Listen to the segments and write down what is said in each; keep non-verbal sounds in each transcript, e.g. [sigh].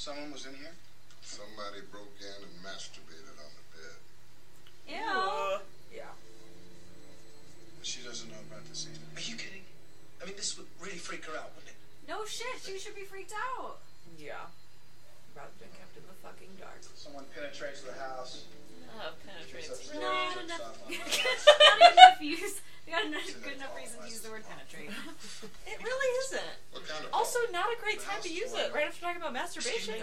Someone was in here? Somebody broke in and masturbated on the bed. Ew. Yeah. She doesn't know about the scene. Are you kidding? I mean, this would really freak her out, wouldn't it? No shit. She should be freaked out. Yeah. Rather than kept in the fucking dark. Someone penetrates the house. Oh, penetrates. Gets upstairs, [laughs] Not jerks enough. off on the not enough use. We got enough good enough reason to use the word penetrate. [laughs] It really isn't. Kind of Also, not a great time to use it right after talking about masturbation.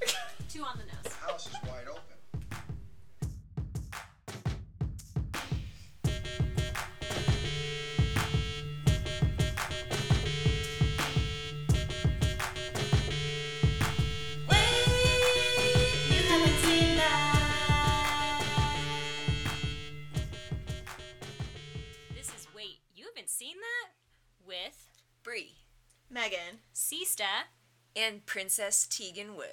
[laughs] Two on the nose. The house is wide open. Megan. Sista. and Princess Tegan Wu.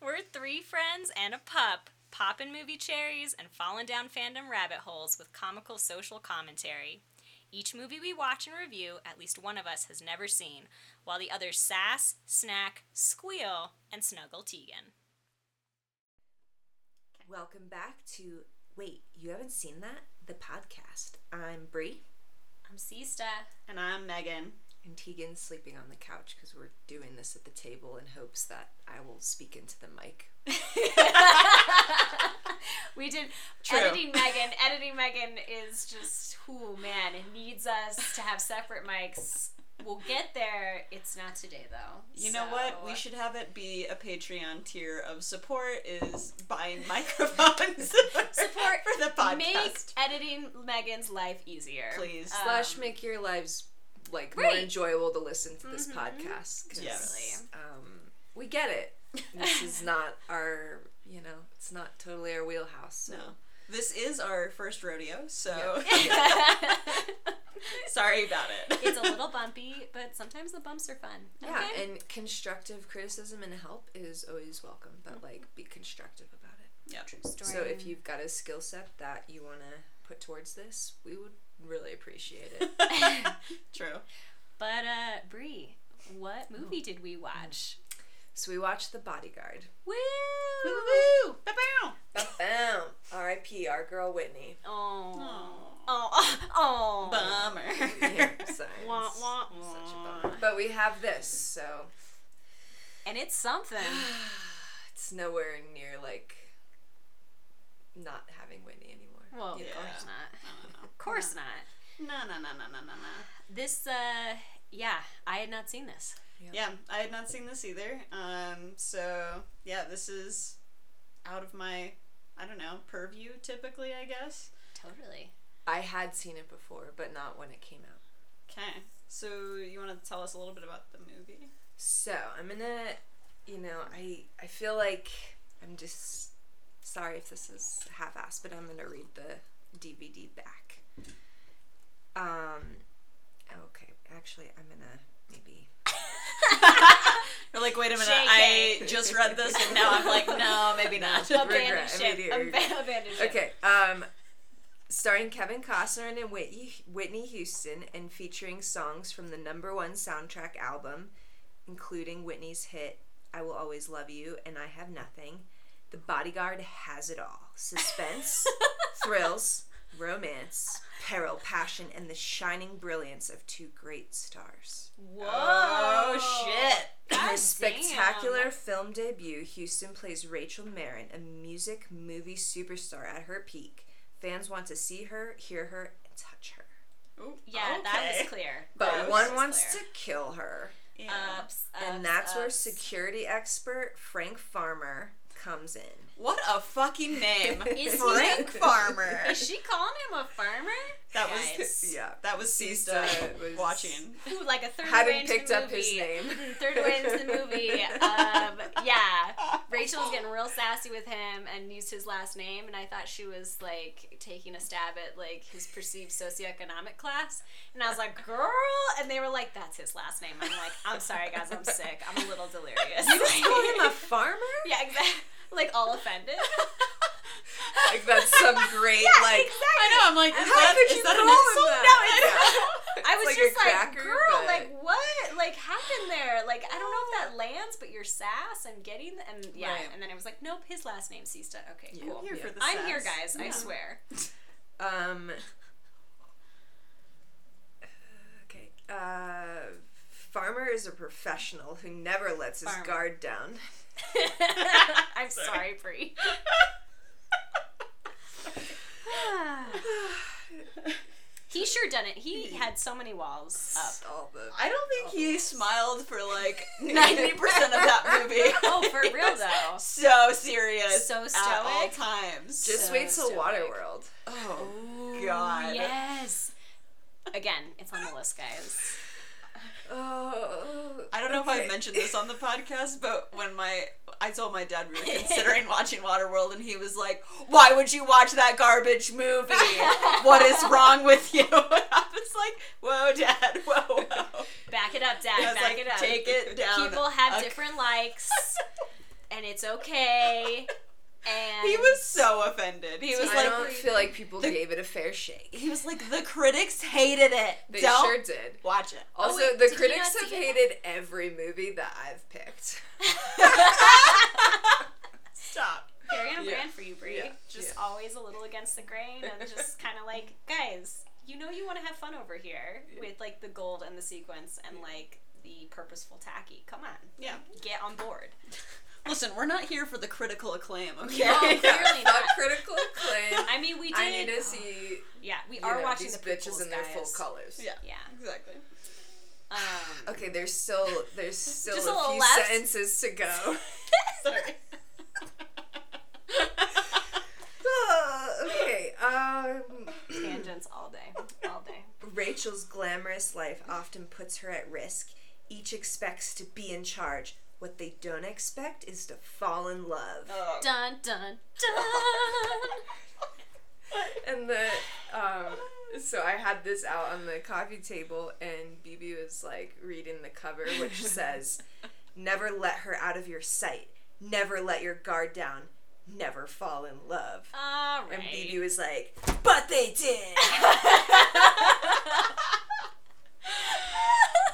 We're three friends and a pup, popping movie cherries and falling down fandom rabbit holes with comical social commentary. Each movie we watch and review, at least one of us has never seen, while the others sass, snack, squeal, and snuggle Tegan. Welcome back to Wait, you haven't seen that? The podcast. I'm Brie, I'm Sista. And I'm Megan. And Tegan's sleeping on the couch because we're doing this at the table in hopes that I will speak into the mic. [laughs] [laughs] we did True. editing Megan. Editing Megan is just, oh man, it needs us to have separate mics. We'll get there. It's not today though. You know what? We should have it be a Patreon tier of support is buying [laughs] microphones Support for the podcast. Make editing Megan's life easier. Please. Um, Slash make your lives like more enjoyable to listen to this Mhm. podcast. 'cause, Yes. Um, we get it. This [laughs] is not our, you know, it's not totally our wheelhouse. So. no. This is our first rodeo, so [laughs] [laughs] sorry about it. it's a little bumpy, but sometimes the bumps are fun. Yeah, Okay? and constructive criticism and help is always welcome, but like be constructive about it. yeah. So if you've got a skill set that you want to put towards this, we would really appreciate it. [laughs] [laughs] True. but uh, Brie, what movie did we watch? so we watched The Bodyguard. Woo! Woo! Ba-bow! Bam! R.I.P. Our girl Whitney. Oh. Oh. Oh. Bummer. [laughs] Yeah, sorry. Wah, wah, such a bummer. But we have this, so And it's something. [sighs] it's nowhere near like not having Whitney anymore. Well, you [laughs] of course not. No, no, Of course not. no. No, no, no, no, no, no, no. This, uh, yeah, I had not seen this. Yeah, I had not seen this either. Um, so yeah, this is out of my, I don't know, purview typically, I guess. Totally. I had seen it before, but not when it came out. Okay. So you want to tell us a little bit about the movie? So I'm gonna, you know, I I feel like I'm just sorry if this is half-assed, but I'm gonna read the DVD back. Um, okay, actually, I'm gonna maybe. You're like, wait a minute. I just read this and now I'm like, no, maybe not. Abandoned ship. Abandoned ship. Okay, um, starring Kevin Costner and Whitney Whitney Houston, and featuring songs from the number one soundtrack album, including Whitney's hit "I Will Always Love You" and "I Have Nothing." The Bodyguard has it all: suspense, [laughs] thrills, romance, peril, passion, and the shining brilliance of two great stars. Whoa. Oh shit. In her spectacular damn. film debut, Houston plays Rachel Marron, a music movie superstar at her peak. Fans want to see her, hear her, and touch her. Ooh, Yeah, that okay. was clear. But That one wants clear. to kill her. Yeah. Ups, and ups, that's where security expert Frank Farmer comes in. what a fucking name. [laughs] Is he- Frank [laughs] Farmer. Is she calling him a farmer? That Guys. was Yeah. that was Sista Sista was- [laughs] watching. Who, like a third way Hadn't into picked the up his name. Third way into the movie. Um, yeah, Rachel was getting real sassy with him and used his last name, and I thought she was like taking a stab at like his perceived socioeconomic class, and I was like, "Girl," and they were like, "That's his last name." I'm like, "I'm sorry, guys, I'm sick. I'm a little delirious." You just call him a farmer? yeah, exactly. Like all offended. [laughs] Like that's some great Yeah, like. exactly. I know. I'm like, is How that could is you that an call him insult? that? No, it's Yeah. [laughs] I was like just like, cracker, girl, but- like what? like happened there? Like I don't know if that lands, but your sass and getting the, and yeah, Right. and then I was like, nope, his last name's Sista. Okay, Yeah, cool. here for Yeah. the I'm here, sass. guys. I swear. Um. Okay. Uh, Farmer is a professional who never lets his guard down. [laughs] I'm sorry, Brie. [sighs] he sure done it. He had so many walls up. I don't think he smiled for like [laughs] ninety percent of that movie. Oh, for real though. [laughs] so serious. So at all stoic. times. just So wait till stoic. Waterworld. oh god. Yes. Again, it's on the list, guys. Oh. I don't know if I okay. mentioned this on the podcast, but when my I told my dad we were [laughs] considering watching Waterworld, and he was like, "Why would you watch that garbage movie? What is [laughs] wrong with you?" [laughs] I was like, "Whoa, Dad, whoa, whoa." Back it up, Dad. Back like, it up. "Take it down." People have a- different likes, and it's okay. And He was so offended. He was I like, don't feel like people the- gave it a fair shake. he was like, the critics hated it. They don't sure did. watch it. Also, oh, wait, the critics have see it? hated every movie that I've picked. [laughs] Stop. very on Yeah. brand for you, Brie. Yeah. Just Yeah. always a little against the grain, and just [laughs] kind of like, guys, you know, you want to have fun over here with like the gold and the sequence and like the purposeful tacky. Come on, Yeah. get on board. [laughs] Listen, we're not here for the critical acclaim, okay? No, clearly [laughs] not. critical acclaim. I mean, we did. I need to see Yeah, we are know, watching these the bitches in their full colors. Yeah. Yeah. Exactly. Um, Okay, there's still there's still a, a [laughs] few left. sentences to go. [laughs] Sorry. Ah, okay. Um, tangents all day, all day. Rachel's glamorous life often puts her at risk. Each expects to be in charge. What they don't expect is to fall in love. Oh. Dun dun dun. [laughs] And the um, so I had this out on the coffee table, and Bibi was like reading the cover, which [laughs] says, "Never let her out of your sight. Never let your guard down. Never fall in love." All And right. Bibi was like, "But they did." [laughs]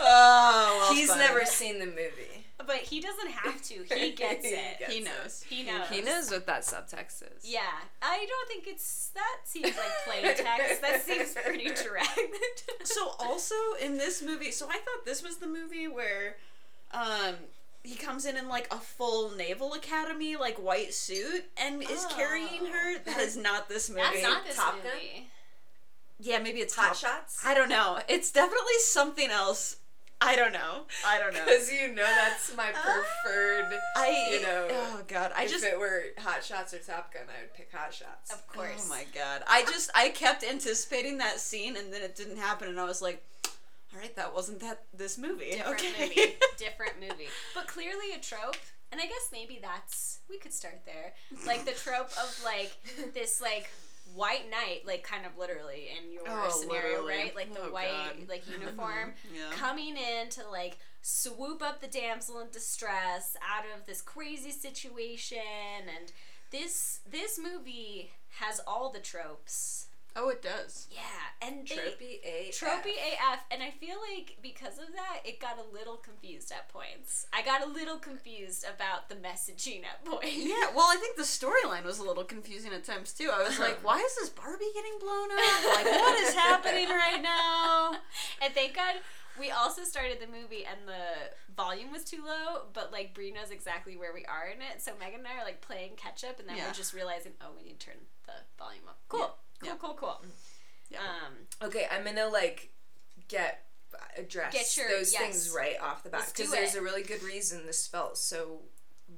Oh, well He's fun. never seen the movie. But he doesn't have to. [laughs] He gets it. gets He it. knows. He knows. He knows what that subtext is. Yeah, I don't think it's that seems like plain text. That seems [laughs] pretty direct. So also in this movie, so I thought this was the movie where um he comes in in like a full naval academy like white suit and is carrying her. That is not this movie. That's not this Top Gun? Yeah, maybe it's Hot Top- shots. I don't know. It's definitely something else. I don't know. I don't know. Because you know that's my ah, preferred. I you know, Oh god, I if just it were Hot Shots or Top Gun, I would pick Hot Shots. Of oh course. Oh my god. I [laughs] just I kept anticipating that scene and then it didn't happen and I was like, all right, that wasn't that this movie. Different okay. movie. [laughs] Different movie. But clearly a trope. And I guess maybe that's we could start there. Like the trope of like this like white knight, like kind of literally in your Oh, scenario, literally. right? Like the Oh, white God. like [laughs] uniform Yeah. coming in to like swoop up the damsel in distress out of this crazy situation and this this movie has all the tropes. Oh, it does. Yeah, and they, Tropey A. Tropey AF, and I feel like because of that, it got a little confused at points. I got a little confused about the messaging at [laughs] points. Yeah, well, I think the storyline was a little confusing at times too. I was like, uh-huh. why is this Barbie getting blown up? Like, what is happening right now? [laughs] And thank God we also started the movie and the volume was too low, but like Brie knows exactly where we are in it. So Megan and I are like playing catch up, and then Yeah. we're just realizing, oh, we need to turn the volume up. Cool, cool, Yeah. cool, cool. Yeah. Um, Okay, I'm gonna like get address Get your- those yes. things right off the bat because there's it. a really good reason this felt so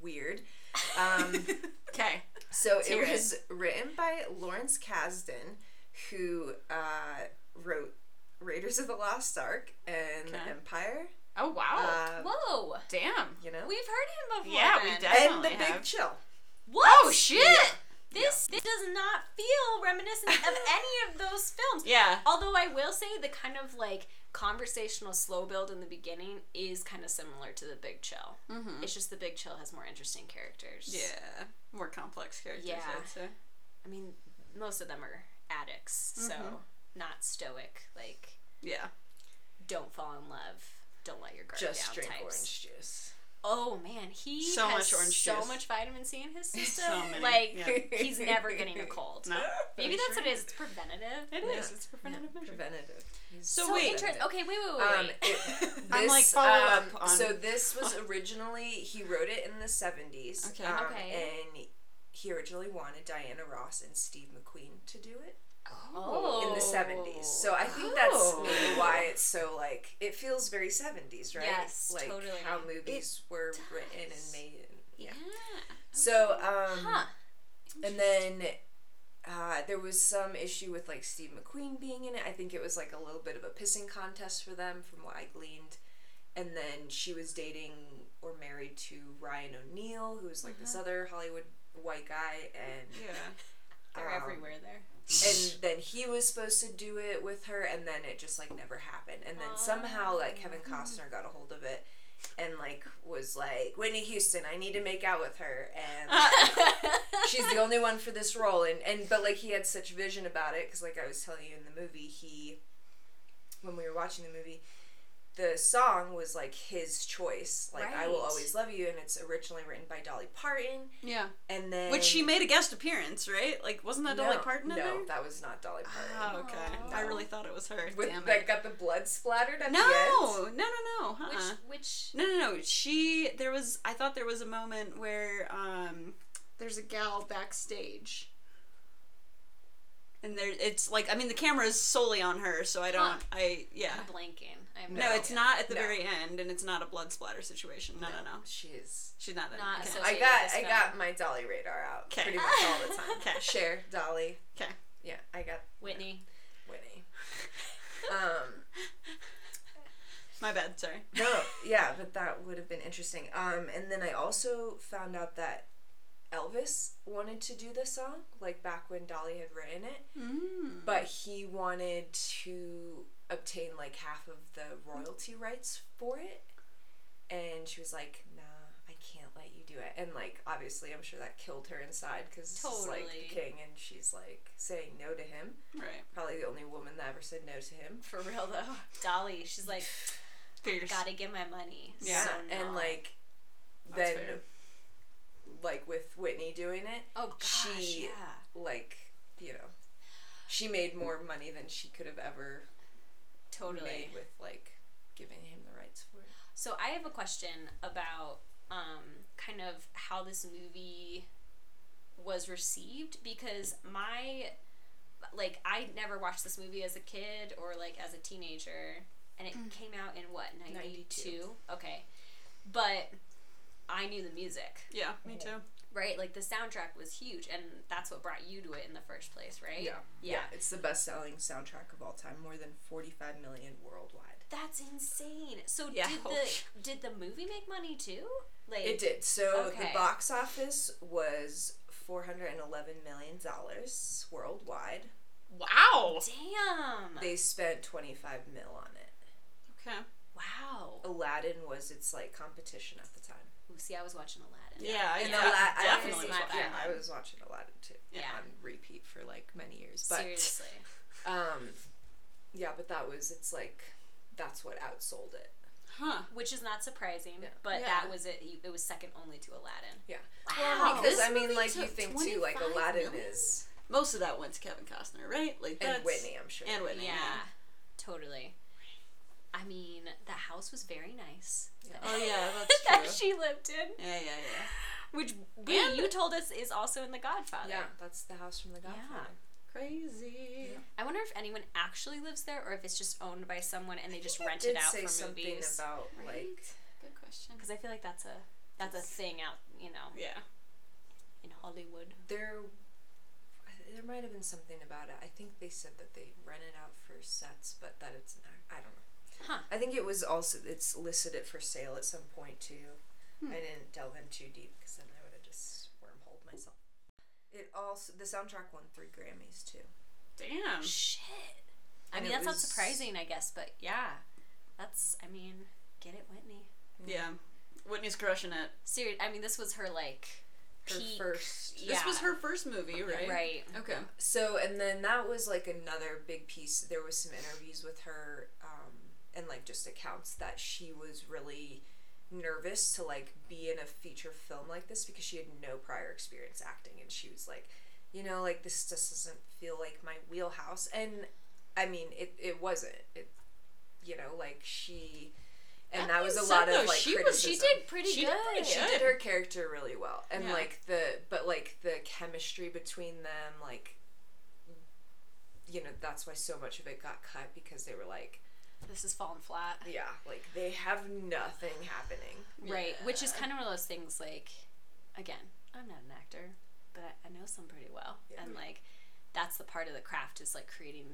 weird. [laughs] Um, Okay. so hear it it. was written by Lawrence Kasdan, who uh, wrote Raiders of the Lost Ark and Okay. Empire. Oh wow. Uh, whoa, Damn. you know, we've heard him before. Yeah, we then. did. and the definitely Big. Chill. What? Oh shit. This this does not feel reminiscent of [laughs] any of those films. Yeah. Although I will say the kind of like conversational slow build in the beginning is kind of similar to the Big Chill. Mm-hmm. It's just the Big Chill has more interesting characters. Yeah. More complex characters. Yeah. I'd. I mean, most of them are addicts, so Mhm. not stoic. Like, Yeah. don't fall in love. don't let your guard Just down drink types. orange juice. Oh man, he So has much orange so juice. much vitamin C in his [laughs] system. So many, like yeah. he's never getting a cold. [laughs] No. Maybe that's sure. what it is. It's preventative. It Yeah. is. It's a preventative measure. Preventative. He's So So wait. interesting. Okay, wait, wait, wait. Um, wait. it, [laughs] I'm, like, this, follow um, up on- So this was originally he wrote it in the seventies. Okay. Um, Okay. And he originally wanted Diana Ross and Steve McQueen to do it oh. in the seventies. So I think that's Oh. maybe why it's so like it feels very seventies, right? Yes, like totally. how movies were written and made. And, yeah. yeah. So um, Huh. and then uh, there was some issue with like Steve McQueen being in it. I think it was like a little bit of a pissing contest for them, from what I gleaned. And then she was dating or married to Ryan O'Neal, who was like this other Hollywood white guy, and Yeah. They're um, everywhere there. And [laughs] then he was supposed to do it with her, and then it just like never happened. And then somehow like Kevin oh. Costner got a hold of it. And like was like Whitney Houston, I need to make out with her, and [laughs] she's the only one for this role and and but like he had such vision about it because like i was telling you in the movie he when we were watching the movie the song was like his choice like i will always love you and it's originally written by dolly parton Yeah. and then Which she made a guest appearance, right? Like, wasn't that Dolly no, Parton in no there? that was not dolly parton Oh, okay. I really thought it was her. With, Damn that got the blood splattered at No, the no, end no, no. which Uh-uh. which No, no, no. She there was. I thought there was a moment where um, there's a gal backstage, and there it's like I mean the camera is solely on her, so I don't. Huh. I yeah. I'm blanking. I'm No, it's blanking. not at the No. very end, and it's not a blood splatter situation. No, no, no. she is She's not. in. Not okay. I got with I this got my Dolly radar out 'Kay. pretty much all the time. [laughs] 'Kay. Cher, Dolly. Okay. Yeah, I got Whitney. Whitney. [laughs] Um, My bad. Sorry. no, [laughs] yeah, but that would have been interesting. Um, and then I also found out that Elvis wanted to do the song, like back when Dolly had written it, Mm. but he wanted to obtain like half of the royalty rights for it. And she was like, nah, I can't let you do it. And like, obviously, I'm sure that killed her inside because he's like the king and she's like saying no to him. Right. Probably the only woman that ever said no to him. For real though. [laughs] Dolly, she's like, Fierce. gotta get my money. Yeah. So and no. like That's then fair. like with Whitney doing it, oh gosh, she yeah. like you know, she made more money than she could have ever Totally. made with like giving him the rights for it. So I have a question about um, kind of how this movie was received because my like I never watched this movie as a kid or like as a teenager and it came out in what 92 92. okay but I knew the music Yeah. Me too. Right like the soundtrack was huge and that's what brought you to it in the first place right yeah, Yeah. It's the best selling soundtrack of all time, more than forty five million worldwide. that's insane so Yeah. did the [laughs] did the movie make money too like It did. So Okay. the box office was four hundred and eleven million dollars worldwide. Wow. damn They spent twenty five mil on it. Okay. Wow. Aladdin was its like competition at the time. Ooh, see, I was watching Aladdin. Yeah. I And de- Ala- definitely. I, my watched yeah. I was watching Aladdin too. Yeah. On repeat for like many years. But Seriously. [laughs] um yeah, but that was it's like that's what outsold it. Huh. Which is not surprising, Yeah. but Yeah. that was it. It was second only to Aladdin. Yeah. Wow. because This I mean like you think too, like Aladdin million? is Most of that went to Kevin Costner, right? Like and Whitney, I'm sure. And Whitney. yeah, totally. I mean, the house was very nice. Oh yeah, [laughs] that's that true. she lived in, Yeah, yeah, yeah. which we, And- you told us is also in The Godfather. Yeah, that's the house from the Godfather. Crazy. I wonder if anyone actually lives there, or if it's just owned by someone and they just rent it out say for something movies. about like Good question. Because I feel like that's a that's a thing out, you know, Yeah. in Hollywood. there there might have been something about it. I think they said that they rent it out for sets, but that it's not. I don't know. Huh. I think it was also it's listed it for sale at some point too. Hmm. I didn't delve in too deep because then I would have just wormholed myself. It also the soundtrack won three Grammys too. Damn. Shit. I And mean, it that's not surprising, I guess, but yeah, that's. I mean, get it, Whitney. Yeah. Whitney's crushing it. Serious. I mean, this was her like Her peak. first. Yeah. This was her first movie, right? Right. Okay. So and then that was like another big piece. There was some interviews with her um, and like just accounts that she was really nervous to like be in a feature film like this because she had no prior experience acting and she was like you know like this just doesn't feel like my wheelhouse and i mean it, it wasn't it you know like she and that, That was a lot said, of like she was- criticism. She did pretty She good. did pretty she good. did her character really well and Yeah. like the but like the chemistry between them like you know that's why so much of it got cut because they were like This is falling flat. yeah like they have nothing happening Right, which is kind of one of those things like, again, I'm not an actor, but I, I know some pretty well, and like, that's the part of the craft is like creating,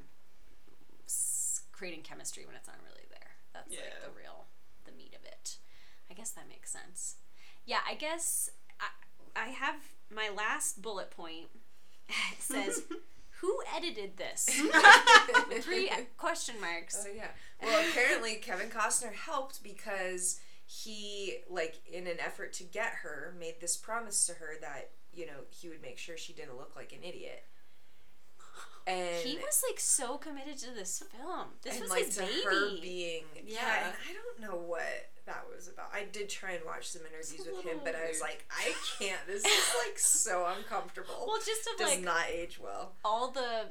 creating chemistry when it's not really there. That's like Yeah. the real, the meat of it. I guess that makes sense. Yeah, I guess I, I have my last bullet point. It [laughs] says, [laughs] "Who edited this?" [laughs] Three question marks. Oh yeah. Well, apparently Kevin Costner helped because he, like, in an effort to get her, made this promise to her that you know he would make sure she didn't look like an idiot. And He was like so committed to this film. This and was like his to baby. her being yeah. Yeah. and I don't know what that was about. I did try and watch some interviews with him, but I was like, I [laughs] can't. This is like so uncomfortable. well, just of does like not age well. all the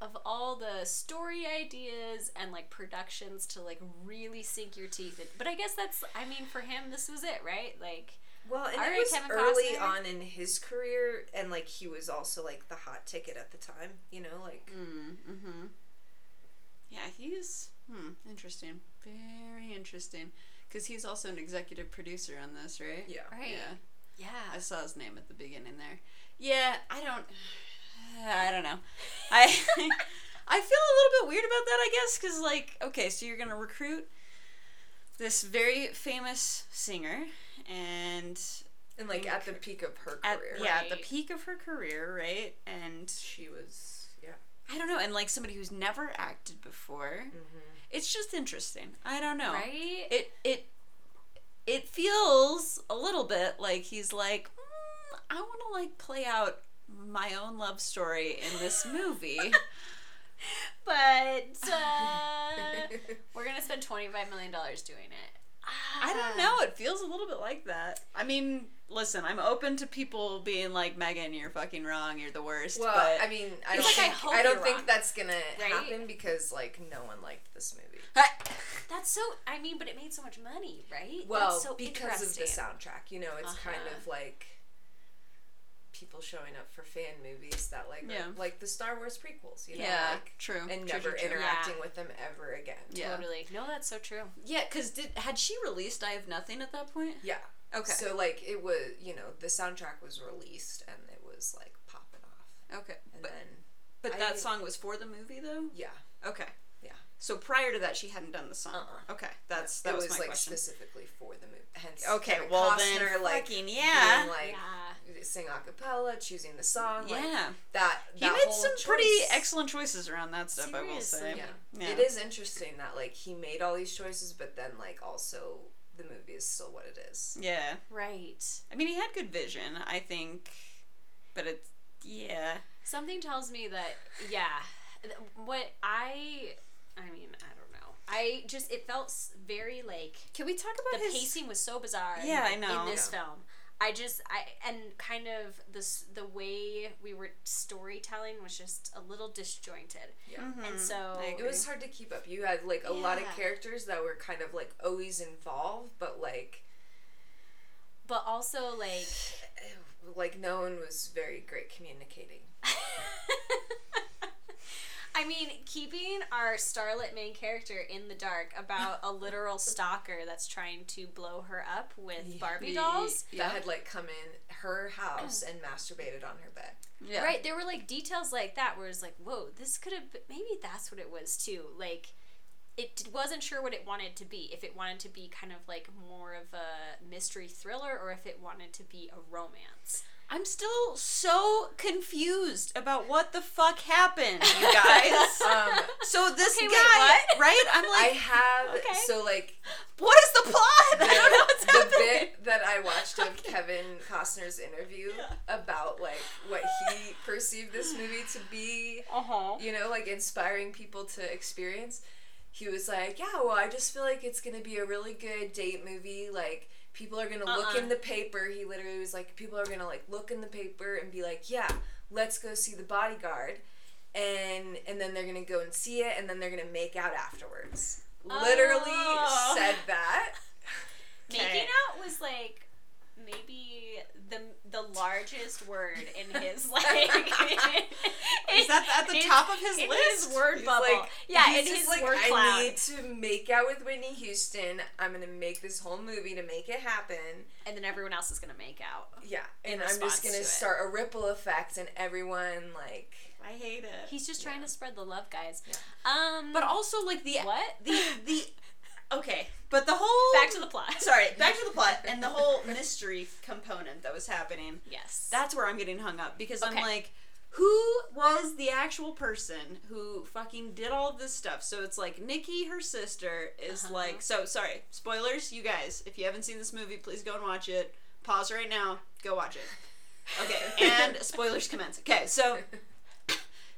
of all the story ideas and like productions to like really sink your teeth in. But I guess that's I mean for him this was it, right? Like Well, and it was Kevin early Costner. on in his career, and like he was also like the hot ticket at the time. You know, like Mm-hmm. Yeah, he's hmm, interesting. Very interesting. Because he's also an executive producer on this, right? yeah. right. Yeah. Yeah. I saw his name at the beginning there. Yeah, I don't. [sighs] I don't know. [laughs] I [laughs] I feel a little bit weird about that. I guess because like okay, so you're gonna recruit this very famous singer, and And like at the peak of her at career, yeah at the peak of her career, right? And she was yeah. I don't know, and like somebody who's never acted before, Mm-hmm. it's just interesting. I don't know. Right? It it it feels a little bit like he's like, mm, I want to like play out my own love story in this movie. [laughs] but uh, [laughs] we're gonna spend twenty five million dollars doing it. I don't know. It feels a little bit like that. I mean, listen, I'm open to people being like, Megan, you're fucking wrong. You're the worst. Well, but I mean, I don't like, think hope I, don't think wrong. that's gonna Right? happen because like no one liked this movie. That's so. I mean, but it made so much money, right? Well, That's so because of the soundtrack, you know, it's kind Uh-huh. of like people showing up for fan movies that like are like the Star Wars prequels, you know, yeah, like true. and True, never true, true. interacting Yeah. with them ever again. Yeah. Totally. No, that's so true. Yeah, because did had she released I Have Nothing at that point? Yeah. Okay. So like it was, you know, the soundtrack was released and it was like popping off, okay. and But, then but I- that song was for the movie, though? yeah, Okay. Yeah. So prior to that, she hadn't done the song. Uh-uh. Okay, that's that it was, was, my like question. specifically for the movie. Hence, Okay, Kevin well Costner, then, like fucking yeah. doing, like Yeah. Sing a cappella, choosing the song, like, yeah, that. he made whole some pretty excellent choices around that stuff. I will say. Yeah. Yeah. It is interesting that like he made all these choices, but then like also the movie is still what it is. Yeah, Right. I mean, he had good vision, I think, but it's yeah. Something tells me that yeah, what I I mean, I don't know. I just it felt very like Can we talk the about his pacing was so bizarre. in- Yeah, I know. In this film. I just I and kind of this the way we were storytelling was just a little disjointed. Yeah. And so Mm-hmm. I It was hard to keep up. You had like a lot of characters that were kind of like always involved, but like but also like [sighs] like no one was very great communicating. [laughs] I mean, keeping our starlet main character in the dark about a literal [laughs] stalker that's trying to blow her up with Barbie dolls. Yeah. That had like come in her house uh. and masturbated on her bed. Yeah. Right, there were like details like that where it's like, whoa, this could have maybe that's what it was too. Like, it wasn't sure what it wanted to be. If it wanted to be kind of like more of a mystery thriller or if it wanted to be a romance. I'm still so confused about what the fuck happened, you guys. [laughs] Um, so this Okay, guy, what? right? I'm like, I have Okay. so like what is the plot? I don't know what's the happening. bit that I watched of Kevin Costner's interview about like what he perceived this movie to be, Uh huh. you know, like inspiring people to experience. he was like, "Yeah, well, I just feel like it's gonna be a really good date movie. Like, people are gonna look Uh-uh. in the paper." He literally was like, "People are gonna like look in the paper and be like, yeah, let's go see the bodyguard." And and then they're gonna go and see it, and then they're gonna make out afterwards. Literally Oh. said that. [laughs] Making out was like maybe the the largest word in his [laughs] like. Is that at the in- top of his in list? His word He's bubble. like- yeah, he's in just his like, word I cloud. need to make out with Whitney Houston. I'm gonna make this whole movie to make it happen. and then everyone else is gonna make out. Yeah, and I'm just gonna to it. start a ripple effect, and everyone like. I hate it. He's just trying to spread the love, guys. Um, but also like the what? the [laughs] the okay, but the whole Back to the plot. [laughs] sorry, back to the plot and the whole [laughs] mystery component that was happening. Yes. That's where I'm getting hung up because I'm like, who was the actual person who fucking did all of this stuff? So it's like Nikki, her sister, is Uh-huh. like, so sorry, spoilers, you guys. If you haven't seen this movie, please go and watch it. Pause right now, go watch it. Okay, and [laughs] spoilers commence. Okay, so.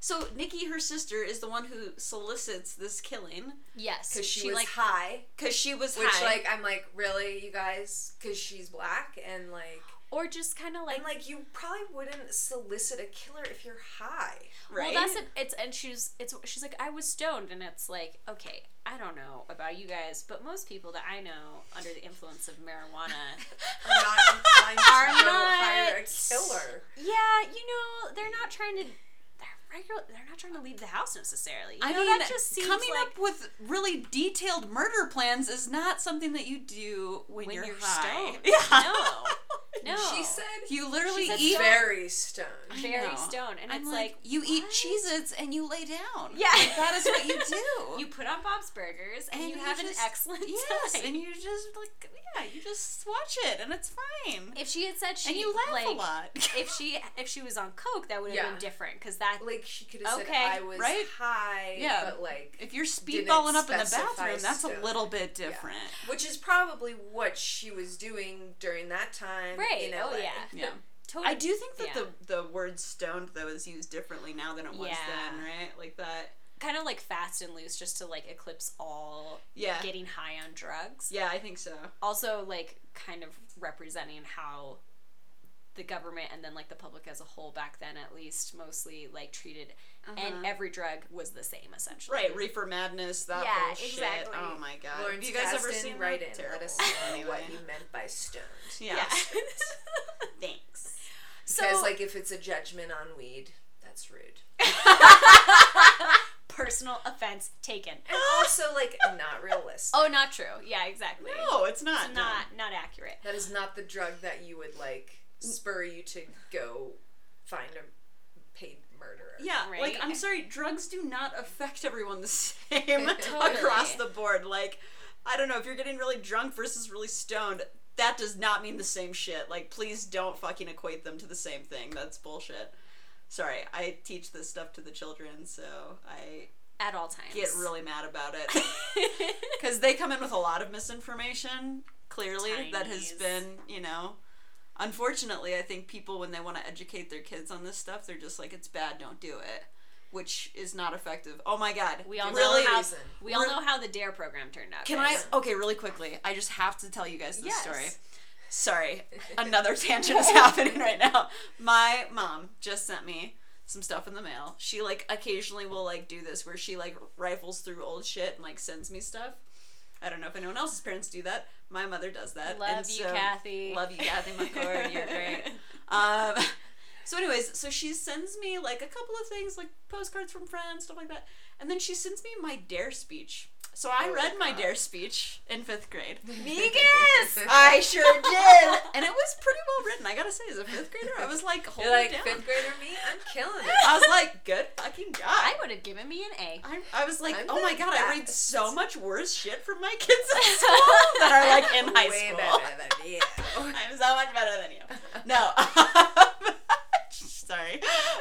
So Nikki, her sister, is the one who solicits this killing yes. because she, she was like high. because she was high. Which high. like I'm like really you guys because she's black and like or just kind of like and like you probably wouldn't solicit a killer if you're high. right? Well, that's it. It's and she's it's she's like I was stoned, and it's like okay, I don't know about you guys, but most people that I know under the influence of marijuana, [laughs] Are [laughs] not inclined to Are not- hire a killer. yeah, you know, they're not trying to. They're regular. They're not trying to leave the house necessarily. You I know, mean, that just seems coming like up with really detailed murder plans is not something that you do when, when you're, you're, high. stoned. [laughs] Yeah. No, [laughs] no. She said You literally said eat. very stoned. Very know. stoned, and I'm it's like, like, you eat what? Cheez-Its and you lay down. Yeah. Like, that is what you [laughs] do. You put on Bob's Burgers and, And you you have an excellent yes, time. and you're just like yeah, you just watch it and it's fine. if she had said she and you laugh like, a lot. [laughs] if she if she was on coke, that would have Yeah. been different because that Like she could have Okay, said I was right? high, Yeah. but like if you're Didn't speedballing up in the bathroom, that's stone. a little bit different. which is probably what she was doing during that time. right. In oh yeah. Yeah. Totally. I do think that yeah. the the word stoned though is used differently now than it was Yeah. then, right? Like that. Kind of like fast and loose just to like eclipse all Yeah. getting high on drugs. Yeah, I think so. Also like kind of representing how the government and then like the public as a whole back then at least mostly like treated and Uh-huh. every drug was the same essentially. Right, reefer madness, that Yeah, whole shit. exactly. Oh my god. Lawrence Have you guys ever Kasdan, seen write that? in? Let us know Anyway. what you meant [laughs] by stoned. [laughs] Yeah. Yeah. [laughs] Thanks. so Because like if it's a judgment on weed, that's rude. Personal offense taken. And also like [laughs] not realistic. Oh, not true. Yeah, exactly. No, it's not. It's not not accurate. That is not the drug that you would like spur you to go find a paid murderer. Yeah, like I'm sorry, drugs do not affect everyone the [laughs] [laughs] same Totally. across the board. Like, I don't know if you're getting really drunk versus really stoned. That does not mean the same shit. Like, please don't fucking equate them to the same thing. That's bullshit. Sorry, I teach this stuff to the children, so I At all times. get really mad about it [laughs] because they come in with a lot of misinformation. Clearly, that has been, you know. Unfortunately, I think people when they want to educate their kids on this stuff, they're just like, "It's bad, don't do it," which is not effective. Oh my god, we all really? know how we all know how the DARE program turned out. Can I? Okay, really quickly. I just have to tell you guys this Yes. story. Sorry, another [laughs] tangent is happening right now. My mom just sent me some stuff in the mail. She like occasionally will like do this where she like rifles through old shit and like sends me stuff. I don't know if anyone else's parents do that. My mother does that. Love and you, so- Kathy. Love you, Kathy [laughs] McCord. You're great. [laughs] Um, so, anyways, so she sends me like a couple of things, like postcards from friends, stuff like that, and then she sends me my DARE speech. So I Oh, read my God. DARE speech in fifth grade. [laughs] [laughs] Vegas! I sure did, [laughs] and it was pretty well written. I gotta say, as a fifth grader, I was like, hold You're like down. fifth grader me, I'm killing it. I was like, good fucking god. I would have given me an A. I, I was like, I'm oh my god, I read so much worse shit from my kids in school that are like in high Way school. better than you. I'm so much better than you. No. Um, sorry.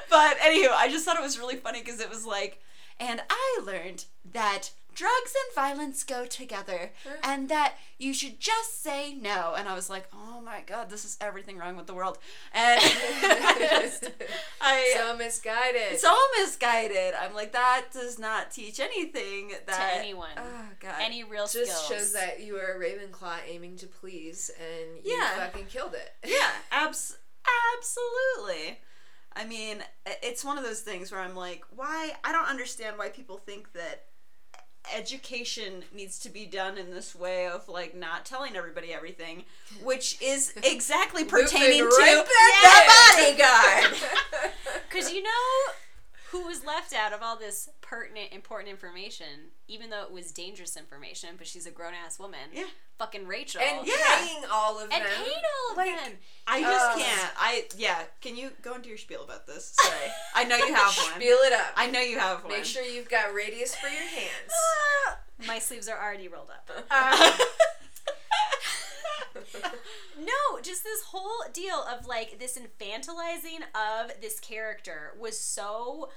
But anywho, I just thought it was really funny because it was like, and I learned that drugs and violence go together and that you should just say no. And I was like, oh my god, this is everything wrong with the world. And I, [laughs] just- [laughs] I so misguided. so misguided. I'm like, that does not teach anything that to anyone. Oh god. Any real just skills. shows that you were a Ravenclaw aiming to please, and you Yeah. fucking killed it. yeah, [laughs] abs- absolutely. I mean, it's one of those things where I'm like, why? I don't understand why people think that education needs to be done in this way of like not telling everybody everything, [laughs] which is exactly pertaining to the back bodyguard. [laughs] [laughs] Because you know who was left out of all this pertinent, important information, even though it was dangerous information, but she's a grown ass woman. Yeah. Fucking Rachel. and Yeah. paying all of And them. paid all of like, them. I just Ugh. can't. I yeah. Can you go into your spiel about this? [laughs] Sorry, I know you have one. Spiel it up. I know you have one. Make sure you've got radius for your hands. [laughs] My sleeves are already rolled up. Uh, [laughs] No, just this whole deal of like this infantilizing of this character was so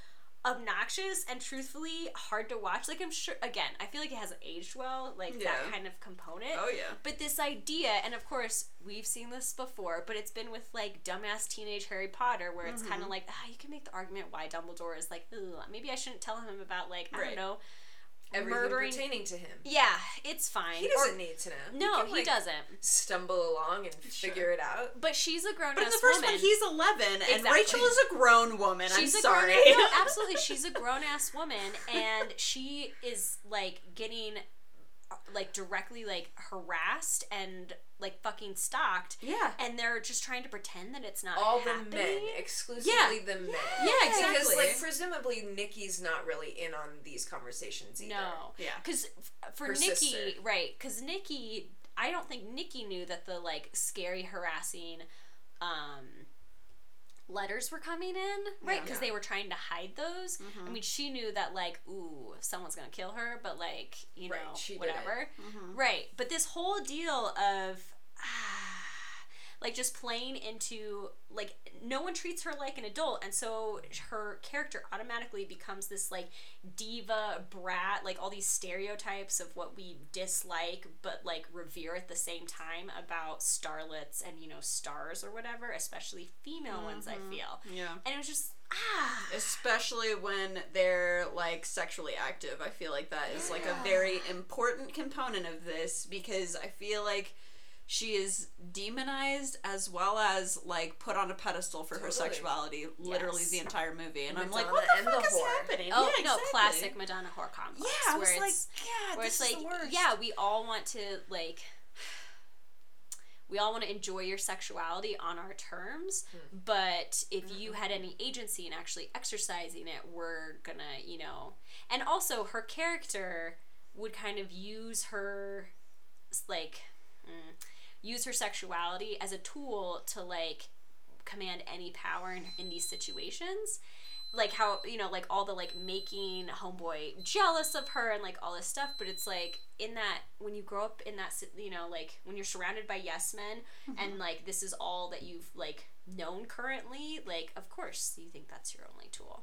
obnoxious and truthfully hard to watch. Like I'm sure again, I feel like it hasn't aged well, like Yeah. that kind of component. oh yeah. But this idea, and of course we've seen this before, but it's been with like dumbass teenage Harry Potter, where it's Mm-hmm. kind of like ah, you can make the argument why Dumbledore is like, Ugh, maybe I shouldn't tell him about like I Right. don't know, Everything murdering. pertaining to him. Yeah, it's fine. He doesn't need to know. no, can, he like, doesn't. Stumble along and figure it out. But she's a grown But in ass the first woman. one, he's 11, and Rachel is a grown woman. She's I'm a sorry. Grown, no, [laughs] absolutely. She's a grown ass woman, and she is like getting uh, like directly like harassed and like fucking stalked. Yeah. And they're just trying to pretend that it's not All happening. the men, exclusively Yeah. the men. Yeah, Because exactly. like presumably Nikki's not really in on these conversations either. No. Yeah. Because for Her Nikki, sister. right? Because Nikki, I don't think Nikki knew that the like scary, harassing, um, letters were coming in, right? Because they were trying to hide those. Mm-hmm. I mean, she knew that like, ooh, someone's gonna kill her, but like, you know, Right, didn't. whatever. Right. But this whole deal of. Like just playing into like no one treats her like an adult and so her character automatically becomes this like diva brat like all these stereotypes of what we dislike but like revere at the same time about starlets and you know stars or whatever especially female ones i feel Yeah. and it was just ah Especially when they're like sexually active. I feel like that is like a very important component of this because I feel like she is demonized as well as like put on a pedestal for her sexuality literally Yes. the entire movie and I'm like Madonna what the fuck the is whore. happening oh yeah, no exactly. classic madonna whore complex yeah I where like it's yeah where this it's is like the worst. yeah we all want to like [sighs] we all want to enjoy your sexuality on our terms but if you had any agency in actually exercising it we're gonna you know and also her character would kind of use her like mm, use her sexuality as a tool to like command any power in, in these situations like how you know like all the like making homeboy jealous of her and like all this stuff but it's like in that when you grow up in that you know like when you're surrounded by yes men mm-hmm. and like this is all that you've like known currently like of course you think that's your only tool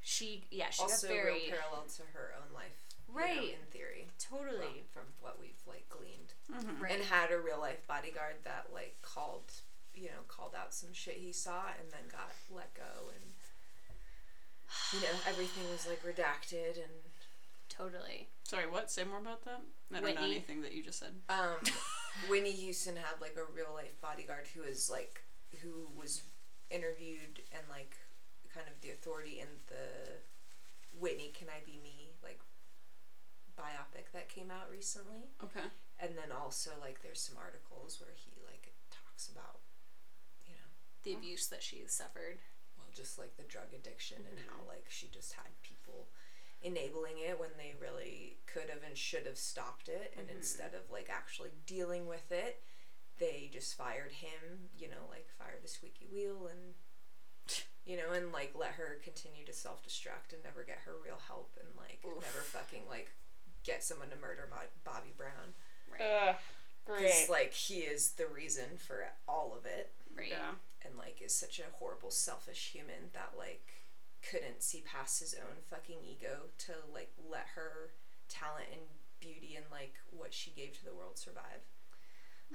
she yeah she Also got very real parallel to her own life. you know, Right. in theory. totally From, from what we've like gleaned. Right And had a real life bodyguard that like called you know, called out some shit he saw and then got let go and you know, everything was like redacted and totally. Sorry what? Say more about that? I don't know anything that you just said. Um, [laughs] Whitney Houston had like a real life bodyguard who was like who was interviewed and like kind of the authority in the Whitney Can I Be Me like biopic that came out recently. okay And then also like there's some articles where he like talks about you know the abuse that she suffered. Well just like the drug addiction and how mm-hmm. like she just had people enabling it when they really could have and should have stopped it. And mm-hmm. instead of like actually dealing with it they just fired him you know like fired the squeaky wheel and you know and like let her continue to self-destruct and never get her real help and like never fucking like get someone to murder bobby brown because like he is the reason for all of it right yeah and like is such a horrible selfish human that like couldn't see past his own fucking ego to like let her talent and beauty and like what she gave to the world survive.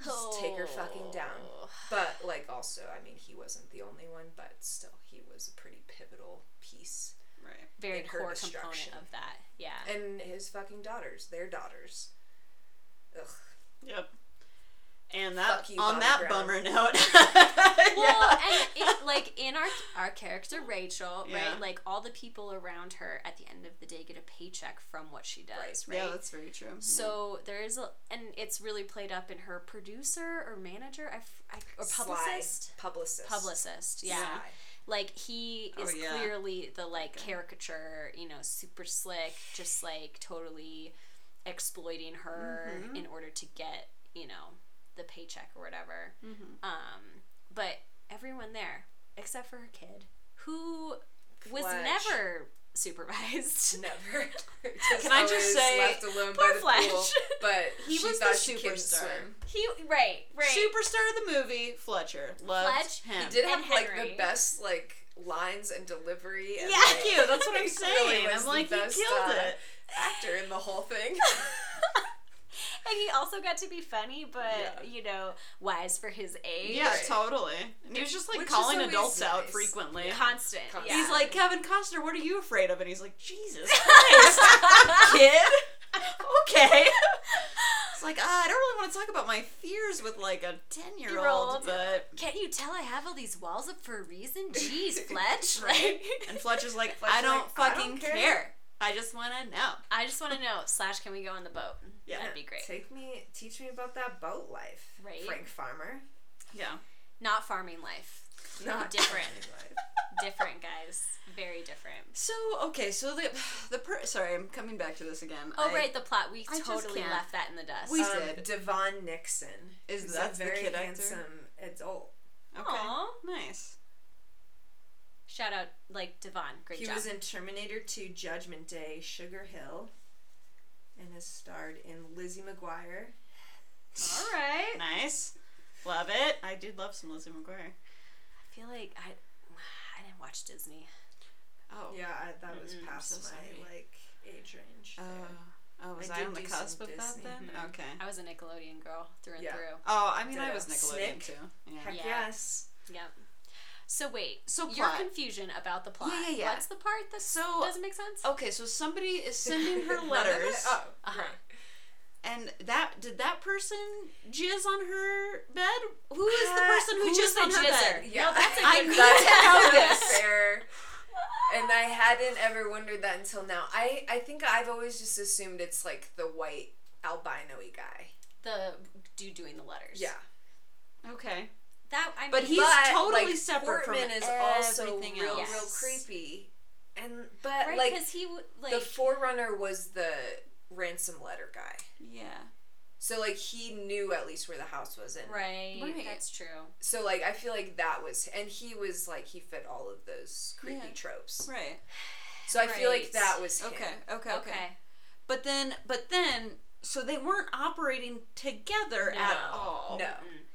Just take her fucking down. Oh. But like also, I mean, he wasn't the only one, but still, he was a pretty pivotal piece. Right. Very in her core destruction. component of that. Yeah. And his fucking daughters, their daughters. Ugh. Yep. And that you, on that Brown. bummer note. [laughs] well, yeah. and it, like in our our character Rachel, Yeah. right? Like all the people around her at the end of the day get a paycheck from what she does, right? Yeah, that's very true. Mm-hmm. so there is a, and it's really played up in her producer or manager, I, I- or Sly. publicist, Publicist. publicist, yeah. Sly. Like he Oh, is yeah. clearly the like caricature, you know, super slick, just like totally exploiting her Mm-hmm. in order to get, you know, the paycheck or whatever. Mm-hmm. Um, but everyone there, except for her kid, who was never supervised. [laughs] Never. [laughs] Can I just say- left alone Poor by the Fletch. pool? But [laughs] He was the thought she couldn't superstar. He right, right. Superstar of the movie, Fletcher. Loved Fletch, him. He did And have like the best like lines and delivery. And, Yeah, like, Thank you. That's what I'm saying. really was I'm the like, he killed uh, it. Actor in the whole thing. [laughs] and he also got to be funny, but Yeah. you know, wise for his age. Yeah, totally. And he was just like Which calling always adults out frequently. constant. Constant. Yeah. He's like, Kevin Costner, what are you afraid of? And he's like, Jesus [laughs] Christ, kid. [laughs] okay. It's like, ah, I don't really want to talk about my fears with like a 10 year old, but. Can't you tell I have all these walls up for a reason? Jeez, Fletch. Like, And Fletch is like, Fletch I don't like, "I fucking don't care. care." I just want to know. I just want to know. Slash, can we go on the boat? Yeah. that'd be great. Take me, teach me about that boat life, Right. Frank Farmer. Yeah. Not farming life. Not Different. life. [laughs] Different, guys. Very different. So, okay, so the, the per- sorry, I'm coming back to this again. Oh, I- right, the plot. We I totally left that in the dust. We um, did. DeVaughn Nixon Is that a the very kid actor? handsome adult. Okay. Aw. Nice. Shout out, like, DeVaughn. Great he job. was in Terminator 2 Judgment Day, Sugar Hill, and has starred in Lizzie McGuire. All right. Nice. Love it. I did love some Lizzie McGuire. I feel like I, [sighs] I didn't watch Disney. Oh. Yeah, I, that was Mm-mm, past so my like age range. there. Oh, oh was I I, did on the cusp some of that Disney. then? Mhm. Okay. I was a Nickelodeon girl through and Yeah. through. Oh, I mean, I Ditto. was Nickelodeon Snick. too. Yeah. Heck Yeah. yes. Yep. So wait, So your confusion about the plot. Yeah, yeah, yeah. What's the part that So- doesn't make sense? Okay, so somebody is sending [laughs] her None of letters. Oh, Uh-huh. right. and that did that person jizz on her bed? Who is the Uh, person who who's jizzed on her jizzer? bed? Yeah, No, that's a I good need question. to know [laughs] this. fair. And I hadn't ever wondered that until now. I, I think I've always just assumed it's like the white albino-y guy. The dude doing the letters. Yeah. Okay. That I mean, But he's But, totally like, separate from Portman is also everything real, else. real Yes. creepy. And but right like because he like the Forerunner was the ransom letter guy. Yeah. So like he knew at least where the house was in. right, Right. That's true. So like I feel like that was and he was like he fit all of those creepy Yeah. tropes. Right. So I feel like that was him. Okay. Okay. Okay. Okay. But then, but then, so they weren't operating together No. at all. No.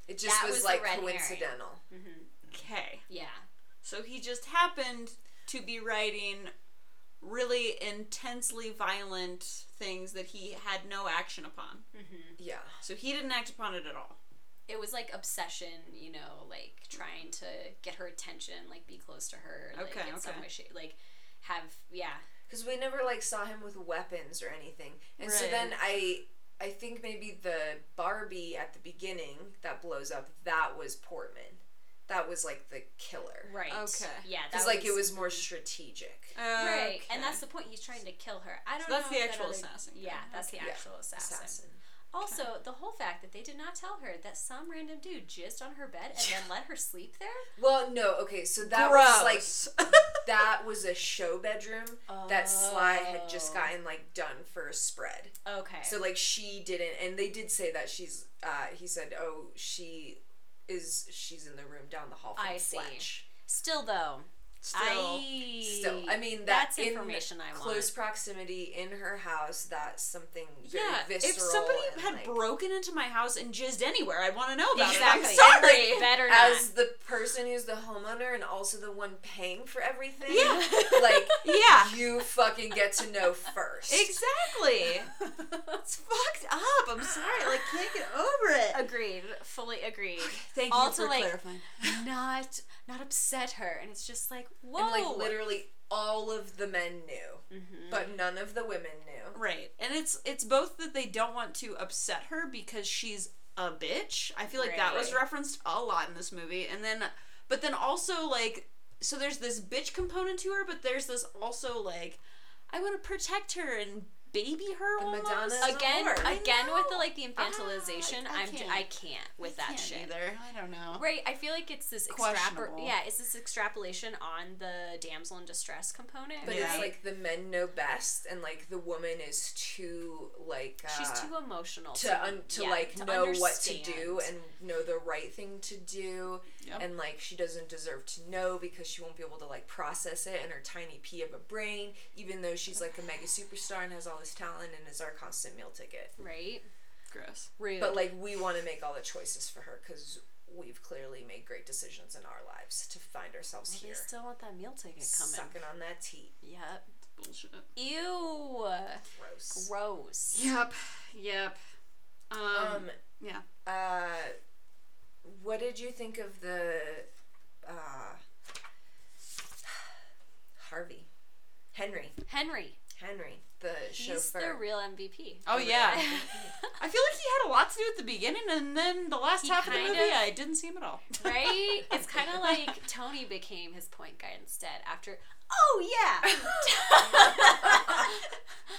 It just That was, was like red herring. coincidental. Mm-hmm. Okay. Yeah. So he just happened to be writing really intensely violent things that he had no action upon. Mm-hmm. Yeah. So he didn't act upon it at all. It was like obsession, you know, like trying to get her attention, like be close to her, like Okay, in some way, shape, like have yeah. Because we never like saw him with weapons or anything. And so then I I think maybe the Barbie at the beginning that blows up, that was Portman. That was like the killer. Right. Okay. Yeah. That Because like it was more strategic. Right, and that's the point. He's trying to kill her. I don't So that's know. the if that actual other- assassin guy. Yeah, that's the Yeah, actual assassin. Assassin. Also, the whole fact that they did not tell her that some random dude jizzed on her bed and then let her sleep there. [laughs] Well, no, okay, so that was like [laughs] that was a show bedroom that Sly had just Oh. gotten like done for a spread. Okay. So like she didn't, and they did say that she's. uh He said, "Oh, she is. She's in the room down the hall from I see. Still though, Still. I Still, I mean that that's in information I want. close proximity in her house. That's something very yeah, visceral. if somebody had like, broken into my house and jizzed anywhere, I'd want to know about Exactly. it. I'm sorry. Better not. as the person who's the homeowner and also the one paying for everything, Yeah. like [laughs] Yeah. you fucking get to know first. Exactly. it's fucked up. I'm sorry. Like, can't get over it. Agreed. Fully agreed. Thank All you to, like, clarifying. Not not upset her, and it's just like whoa. And like literally all of the men knew, Mhm. but none of the women knew. Right. And it's it's both that they don't want to upset her because she's a bitch. I feel like that was referenced a lot in this movie. And then but then also like so there's this bitch component to her, but there's this also like I want to protect her and baby her The almost. Madonna again, whore. Again with the like the Ah, I- infantilization, I I'm can't. I can't with that Can't shit. either. I don't know. Right, I feel like it's this extrapol- yeah, it's this extrapolation on the damsel in distress component. But Yeah. it's like the men know best, and like the woman is too like uh, she's too emotional to un- to yeah, like to know what to do and know the right thing to do Yep. and like she doesn't deserve to know because she won't be able to like process it in her tiny pea of a brain even though she's like a mega superstar and has all this talent and is our constant meal ticket right, Gross. rude. but like we want to make all the choices for her because we've clearly made great decisions in our lives to find ourselves they here still want that meal ticket coming. sucking on that tea Yep. Bullshit. Ew. gross Gross. Yep. Yep. Um, um yeah. Uh, what did you think of the uh, [sighs] Harvey, Henry, Henry. Henry, the He's chauffeur? the real MVP. Oh yeah. [laughs] I feel like he had a lot to do at the beginning, and then the last He half of the kind movie, of- I didn't see him at all. [laughs] right? It's [laughs] kind of like Tony became his point guy instead after. Oh yeah,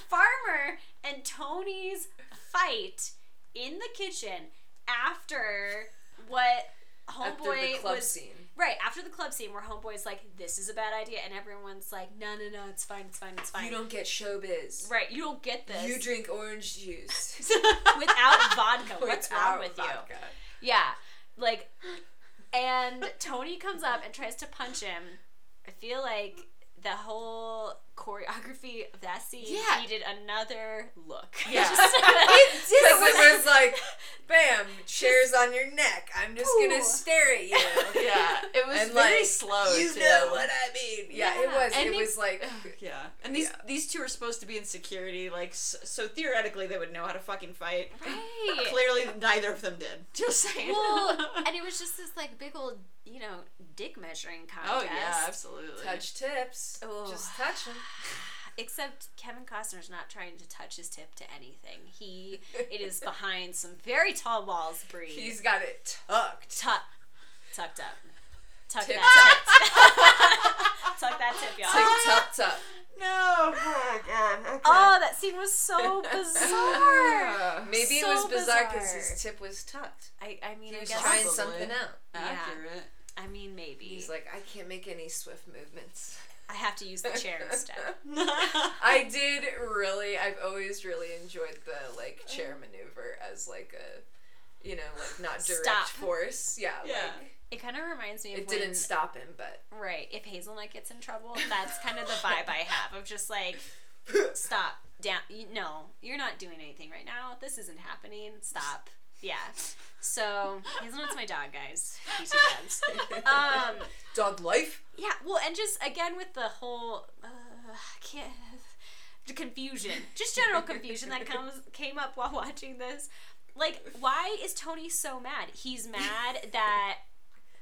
Farmer and Tony's fight in the kitchen after what After Homeboy the club was scene. right after the club scene where Homeboy's like, "This is a bad idea," and everyone's like, "No, no, no, it's fine, it's fine, it's fine." You don't get showbiz. right, you don't get this You drink orange juice. [laughs] without vodka. [laughs] What's wrong with you? Yeah, like, and Tony comes up and tries to punch him. I feel like the whole choreography of that scene Yeah. needed another look. Yeah. [laughs] Just- Because it was [laughs] like, bam, chairs on your neck. I'm just Ooh. gonna stare at you. [laughs] yeah, it was And very like, slow. You too. know what I mean? Yeah, it was. And it he- was like, Yeah, and these Yeah. these two are supposed to be in security, like s- so theoretically they would know how to fucking fight. right. Clearly, neither of them did. Just saying. Well, and it was just this like big old, you know, dick measuring oh contest. yeah, absolutely. touch tips. Ooh. Just touch them. [sighs] Except Kevin Costner's not trying to touch his tip to anything. He it is [laughs] behind some very tall walls. Brie. He's got it tucked. tuck, tucked up. Tuck Tip that tip. [laughs] tuck that tip, y'all. Tuck, tuck, tuck. No. Oh god. Okay. Oh, that scene was so [laughs] bizarre. Maybe it was bizarre because his tip was tucked. I, I mean, He I was guess. trying Probably. something out. Accurate. I mean, maybe. He's like, I can't make any swift movements. I have to use the chair [laughs] instead. I did really. I've always really enjoyed the like chair maneuver as like a, you know, like not direct Stop. force. Yeah, Yeah. like It kind of reminds me of it when, didn't stop him, but Right. If Hazelnut gets in trouble, that's kind of the vibe I have of just like, [laughs] stop, down. You, no, you're not doing anything right now. This isn't happening. Stop. Yeah. So he's Hazelnut's my dog, guys. Two dogs. [laughs] Um. dog life. Yeah. Well, and just again with the whole, uh, can't. The confusion, just general confusion that comes came up while watching this. Like, why is Tony so mad? He's mad that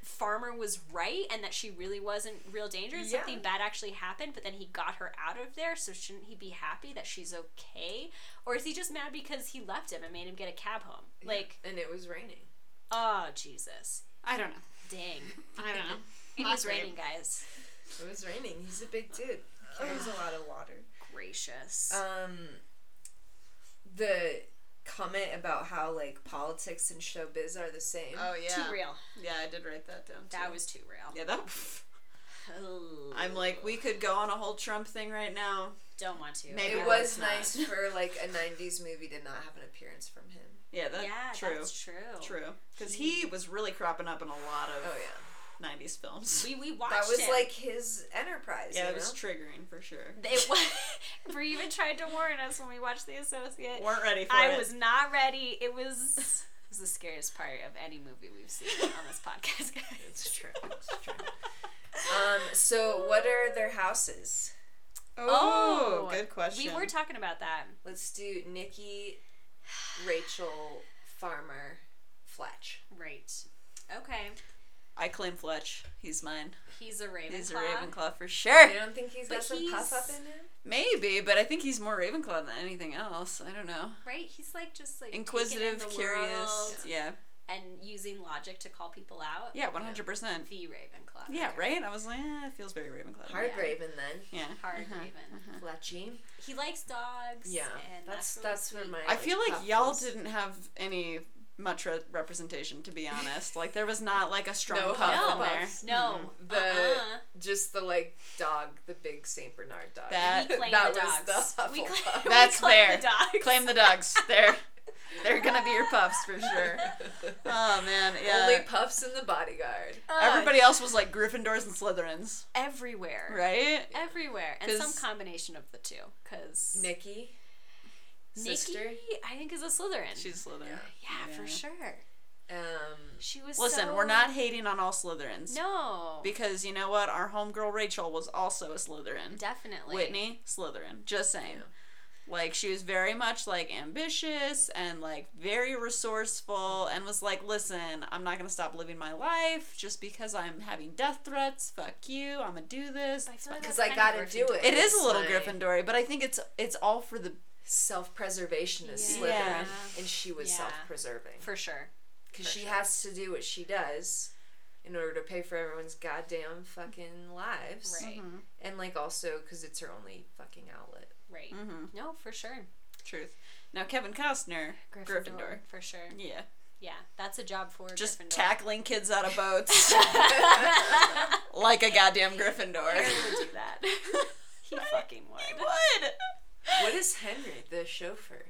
Farmer was right and that she really wasn't real danger. and Yeah. Something bad actually happened, but then he got her out of there. So shouldn't he be happy that she's okay? Or is he just mad because he left him and made him get a cab home? Like, and it was raining. oh Jesus, I don't know. dang! I don't know. [laughs] It Not was great. raining, guys. It was raining. He's a big dude. Carries a [sighs] lot of water. Gracious. Um, the comment about how like politics and showbiz are the same. Oh yeah. too real. Yeah, I did write that down. Too. That was too real. Yeah, that. Ugh. Oh. I'm like, we could go on a whole Trump thing right now. don't want to. Maybe it let's was not. nice [laughs] for like a '90s movie to not have an appearance from him. Yeah, that's yeah, true. that's true. True, because he was really cropping up in a lot of Oh yeah, '90s films. We we watched that was him. like his enterprise. yeah, you it was triggering for sure. It was. [laughs] Brie even tried to warn us when we watched The Associate. Weren't ready for I it. was not ready. It was. It was the scariest part of any movie we've seen on this podcast, guys. It's true. It's true. um. So, what are their houses? Oh, good question. We were talking about that. Let's do Nikki, Rachel, Farmer, Fletch. Right. Okay. I claim Fletch. He's mine. He's a Ravenclaw. He's a Ravenclaw for sure. You don't think he's But got some puff up in him? Maybe, but I think he's more Ravenclaw than anything else. I don't know. Right? He's like just like taking in Inquisitive, the curious. world Yeah. and using logic to call people out. Yeah, 100%. The Ravenclaw. Yeah, right? I was like, eh, it feels very Ravenclaw. Hard Yeah. Raven then. Yeah. Hard uh-huh. Raven. Fletchy. He likes dogs. Yeah, and that's that's that's where my. I feel like y'all was. didn't have any much re- representation, to be honest. Like, there was not like a strong No puff No. in there. No. The Uh-uh. just the like dog, the big Saint Bernard dog. That- We claim [laughs] that the was dogs. the we Hufflepuff. claim, That's we claim fair. The dogs. Claim the dogs. They're [laughs] they're gonna be your puffs for sure. [laughs] Oh man, yeah. Only puffs in the bodyguard. Uh, Everybody else was like Gryffindors and Slytherins, everywhere. right? Everywhere, and some combination of the two. Because Nikki. Nikki, Sister. I think, is a Slytherin. She's a Slytherin. yeah, for Yeah. sure. Um. She was. Listen, so- we're not hating on all Slytherins. No, Because you know what? Our homegirl Rachel was also a Slytherin. definitely. Whitney, Slytherin. Just saying. Like she was very much like ambitious and like very resourceful and was like, "Listen, I'm not going to stop living my life just because I'm having death threats. Fuck you. I'm going to do this." I like Because I gotta do it. It is a little my Gryffindor, but I think it's it's all for the Self-preservation is Yeah. Slytherin, Yeah. and she was Yeah. self-preserving for sure. because she sure. has to do what she does in order to pay for everyone's goddamn fucking lives, Right. and like also because it's her only fucking outlet. Right. Mm-hmm. No, for sure. truth. Now Kevin Costner, Gryffindor. for sure. Yeah. Yeah, that's a job for Just Gryffindor. tackling kids out of boats [laughs] [laughs] like a goddamn Gryffindor. Harry would do that. [laughs] he fucking would. He would. What is Henry, the chauffeur?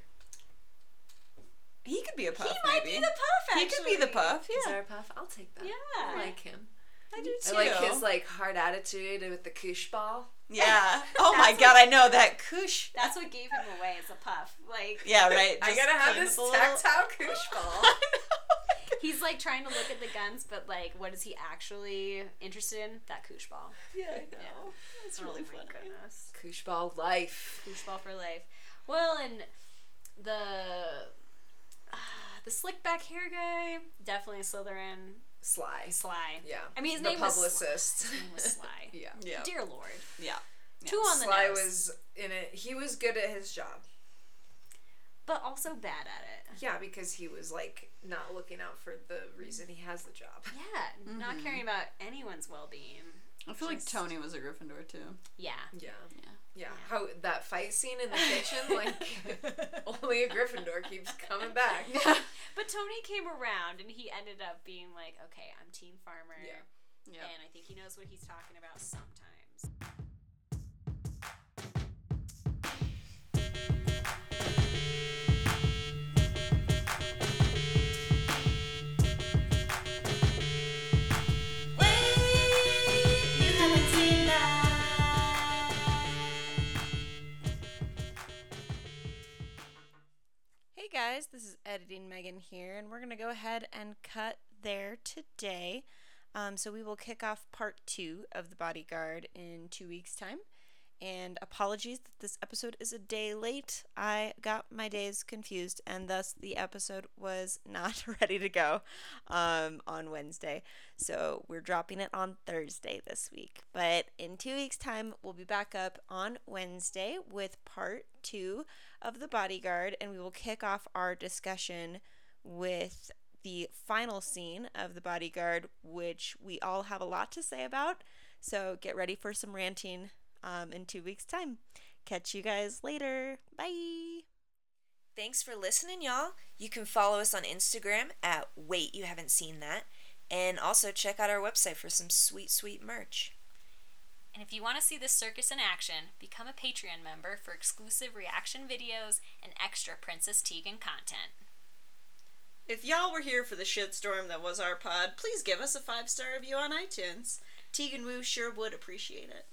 He could be a puff, He might maybe. be the puff. He could be the actually. puff. Is Yeah, there a puff? I'll take that. Yeah. I like him. I do too. I like his like hard attitude with the koosh ball. Yeah. [laughs] Oh my god, I know that koosh. That's what gave him away as a puff. Like Yeah, right. [laughs] I gotta have this little- tactile [laughs] koosh ball. He's like trying to look at the guns, but like, what is he actually interested in? That koosh ball. Yeah, I know. It's oh really oh funny. goodness. koosh ball life. Koosh ball for life. Well, and the uh, [sighs] the slick back hair guy definitely a Slytherin. Sly. Sly. Yeah. I mean, his the name was publicist. His name was Sly. yeah. [laughs] Yeah. Dear Lord. Yeah. Two on the Sly nose, was in it. He was good at his job. but also bad at it. Yeah, because he was like not looking out for the reason he has the job. Yeah, not caring about anyone's well-being. I feel like Tony was a Gryffindor too. Yeah. Yeah. Yeah. Yeah. How that fight scene in the kitchen, like [laughs] only a Gryffindor keeps coming back. [laughs] But Tony came around and he ended up being like, okay, I'm Team Farmer. Yeah. Yeah. And I think he knows what he's talking about sometimes. Here, and we're going to go ahead and cut there today. Um, so we will kick off part two of The Bodyguard in two weeks' time. And apologies that this episode is a day late. I got my days confused, and thus the episode was [laughs] not ready to go um, on Wednesday. So we're dropping it on Thursday this week. But in two weeks' time, we'll be back up on Wednesday with part two of The Bodyguard, and we will kick off our discussion with the final scene of The Bodyguard, which we all have a lot to say about. So get ready for some ranting um, in two weeks' time. Catch you guys later. Bye. Thanks for listening, y'all. You can follow us on Instagram at Wait You Haven't Seen That. And also check out our website for some sweet, sweet merch. And if you want to see this circus in action, become a Patreon member for exclusive reaction videos and extra Princess Tegan content. If y'all were here for the shitstorm that was our pod, please give us a five star review on iTunes. Tegan Wu sure would appreciate it.